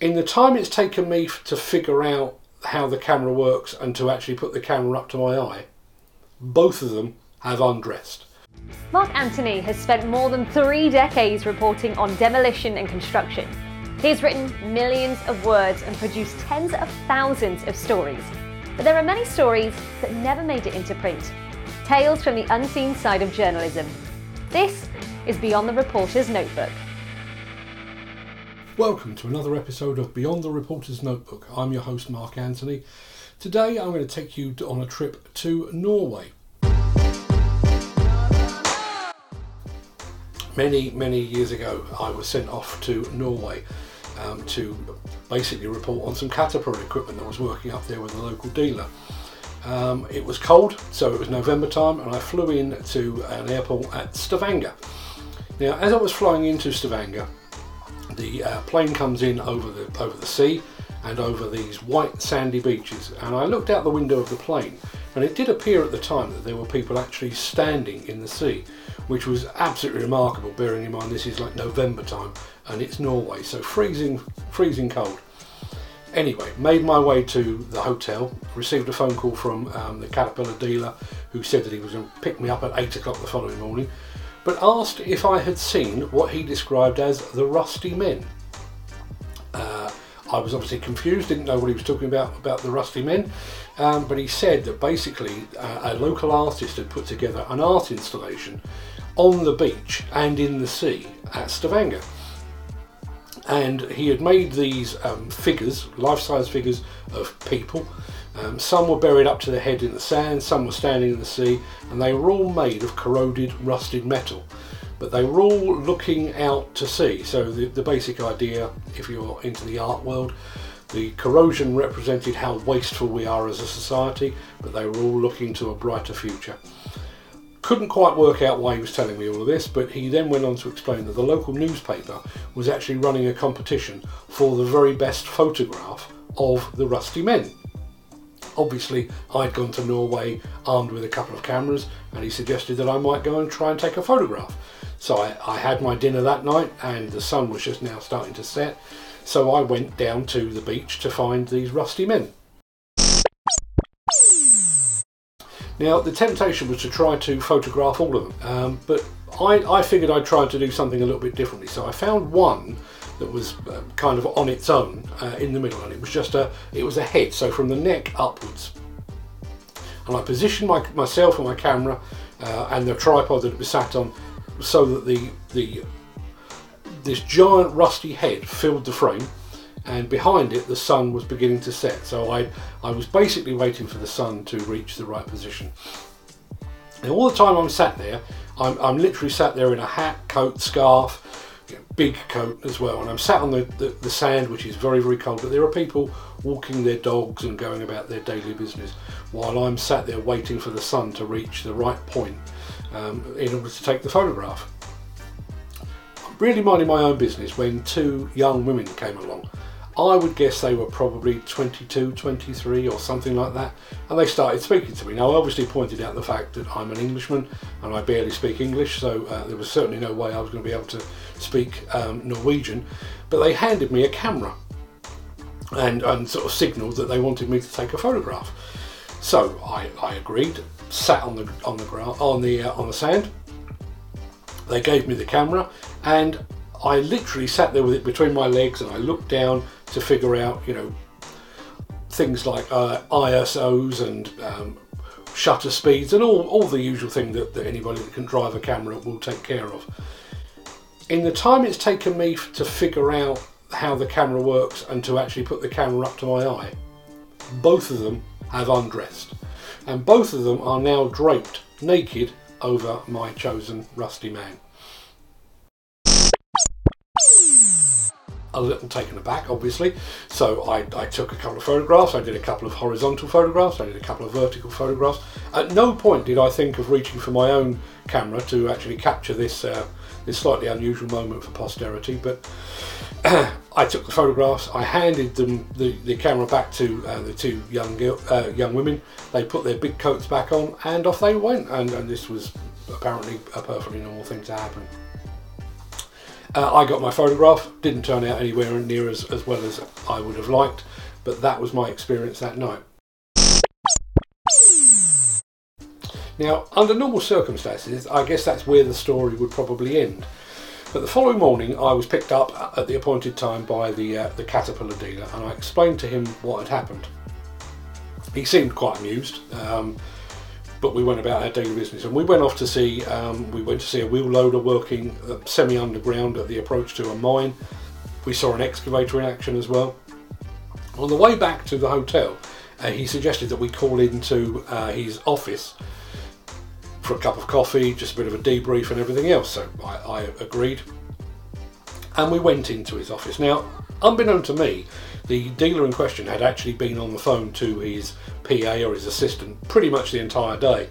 in the time it's taken me to figure out how the camera works and to actually put the camera up to my eye, both of them have undressed. Mark Anthony has spent more than three decades reporting on demolition and construction. He has written millions of words and produced tens of thousands of stories. But there are many stories that never made it into print. Tales from the unseen side of journalism. This is Beyond the Reporter's Notebook. Welcome to another episode of Beyond the Reporter's Notebook. I'm your host, Mark Anthony. Today I'm going to take you on a trip to Norway. Many, many years ago, I was sent off to Norway um, to basically report on some Caterpillar equipment that was working up there with a local dealer. Um, it was cold, so it was November time, and I flew in to an airport at Stavanger. Now, as I was flying into Stavanger, the uh, plane comes in over the over the sea and over these white sandy beaches. And I looked out the window of the plane and it did appear at the time that there were people actually standing in the sea which was absolutely remarkable bearing in mind this is like November time and it's Norway so freezing freezing cold. Anyway made my way to the hotel received a phone call from um, the Caterpillar dealer who said that he was going to pick me up at 8 o'clock the following morning but asked if I had seen what he described as the rusty men. Uh, I was obviously confused, didn't know what he was talking about about the rusty men, um, but he said that basically uh, a local artist had put together an art installation on the beach and in the sea at Stavanger. And he had made these um, figures, life-size figures of people. Um, some were buried up to their head in the sand, some were standing in the sea, and they were all made of corroded, rusted metal. But they were all looking out to sea. So the, the basic idea, if you're into the art world, the corrosion represented how wasteful we are as a society, but they were all looking to a brighter future. Couldn't quite work out why he was telling me all of this, but he then went on to explain that the local newspaper was actually running a competition for the very best photograph of the rusty men. Obviously, I'd gone to Norway armed with a couple of cameras, and he suggested that I might go and try and take a photograph. So I, I had my dinner that night, and the sun was just now starting to set. So I went down to the beach to find these rusty men. Now, the temptation was to try to photograph all of them, um, but I, I figured I'd try to do something a little bit differently. So I found one that was uh, kind of on its own uh, in the middle, and it was just a it was a head, so from the neck upwards. And I positioned my, myself and my camera uh, and the tripod that it was sat on, so that the the this giant rusty head filled the frame, and behind it the sun was beginning to set. So I I was basically waiting for the sun to reach the right position. And all the time I'm sat there, I'm, I'm literally sat there in a hat, coat, scarf, big coat as well. And I'm sat on the, the, the, sand, which is very, very cold. But there are people walking their dogs and going about their daily business while I'm sat there waiting for the sun to reach the right point um, in order to take the photograph. I'm really minding my own business when two young women came along. I would guess they were probably 22, 23 or something like that. And they started speaking to me. Now, I obviously pointed out the fact that I'm an Englishman and I barely speak English, so uh, there was certainly no way I was going to be able to speak um, Norwegian. But they handed me a camera and, and sort of signalled that they wanted me to take a photograph. So I, I agreed, sat on the on the ground on the uh, on the sand. They gave me the camera and I literally sat there with it between my legs and I looked down to figure out, you know, things like uh, ISOs and um, shutter speeds and all, all the usual thing that, that anybody that can drive a camera will take care of. In the time it's taken me to figure out how the camera works and to actually put the camera up to my eye, both of them have undressed. And both of them are now draped naked over my chosen rusty man. A little taken aback, obviously. So I, I, took a couple of photographs, I did a couple of horizontal photographs, I did a couple of vertical photographs. At no point did I think of reaching for my own camera to actually capture this, uh, this slightly unusual moment for posterity, but I took the photographs, I handed them the, the camera back to uh, the two young, uh, young women, they put their big coats back on, and off they went, and, and this was apparently a perfectly normal thing to happen. Uh, I got my photograph, didn't turn out anywhere near as, as well as I would have liked, but that was my experience that night. Now, under normal circumstances, I guess that's where the story would probably end. But the following morning, I was picked up at the appointed time by the uh, the Caterpillar dealer, and I explained to him what had happened. He seemed quite amused, um, but we went about our daily business, and we went off to see. Um, we went to see a wheel loader working uh, semi underground at the approach to a mine. We saw an excavator in action as well. On the way back to the hotel, uh, he suggested that we call into uh, his office for a cup of coffee, just a bit of a debrief and everything else. So I, I agreed. And we went into his office. Now, unbeknown to me, the dealer in question had actually been on the phone to his PA or his assistant pretty much the entire day,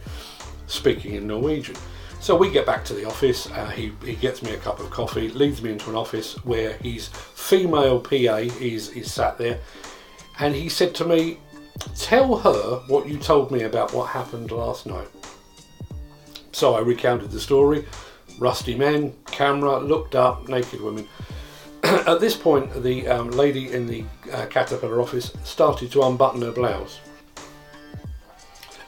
speaking in Norwegian. So we get back to the office. Uh, he, he gets me a cup of coffee, leads me into an office where his female PA is, is sat there, and he said to me, Tell her what you told me about what happened last night. So I recounted the story. Rusty men, camera, looked up, naked women. At this point, the um, lady in the uh, Caterpillar office started to unbutton her blouse.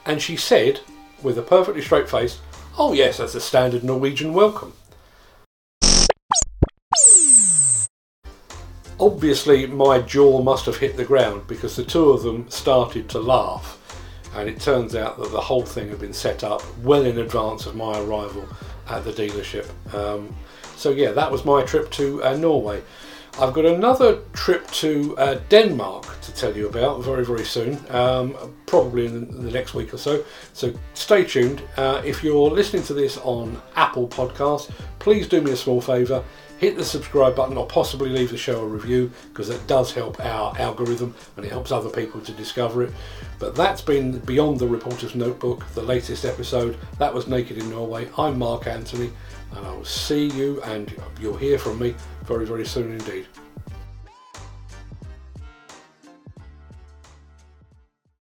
And she said, with a perfectly straight face, Oh, yes, that's a standard Norwegian welcome. Obviously, my jaw must have hit the ground because the two of them started to laugh and it turns out that the whole thing had been set up well in advance of my arrival at the dealership. Um, so yeah, that was my trip to uh, Norway. I've got another trip to uh, Denmark to tell you about very, very soon, um, probably in the next week or so. So stay tuned. Uh, if you're listening to this on Apple Podcasts, please do me a small favour hit the subscribe button or possibly leave the show a review because that does help our algorithm and it helps other people to discover it. But that's been Beyond the Reporter's Notebook, the latest episode. That was Naked in Norway. I'm Mark Anthony and I will see you and you'll hear from me very, very soon indeed.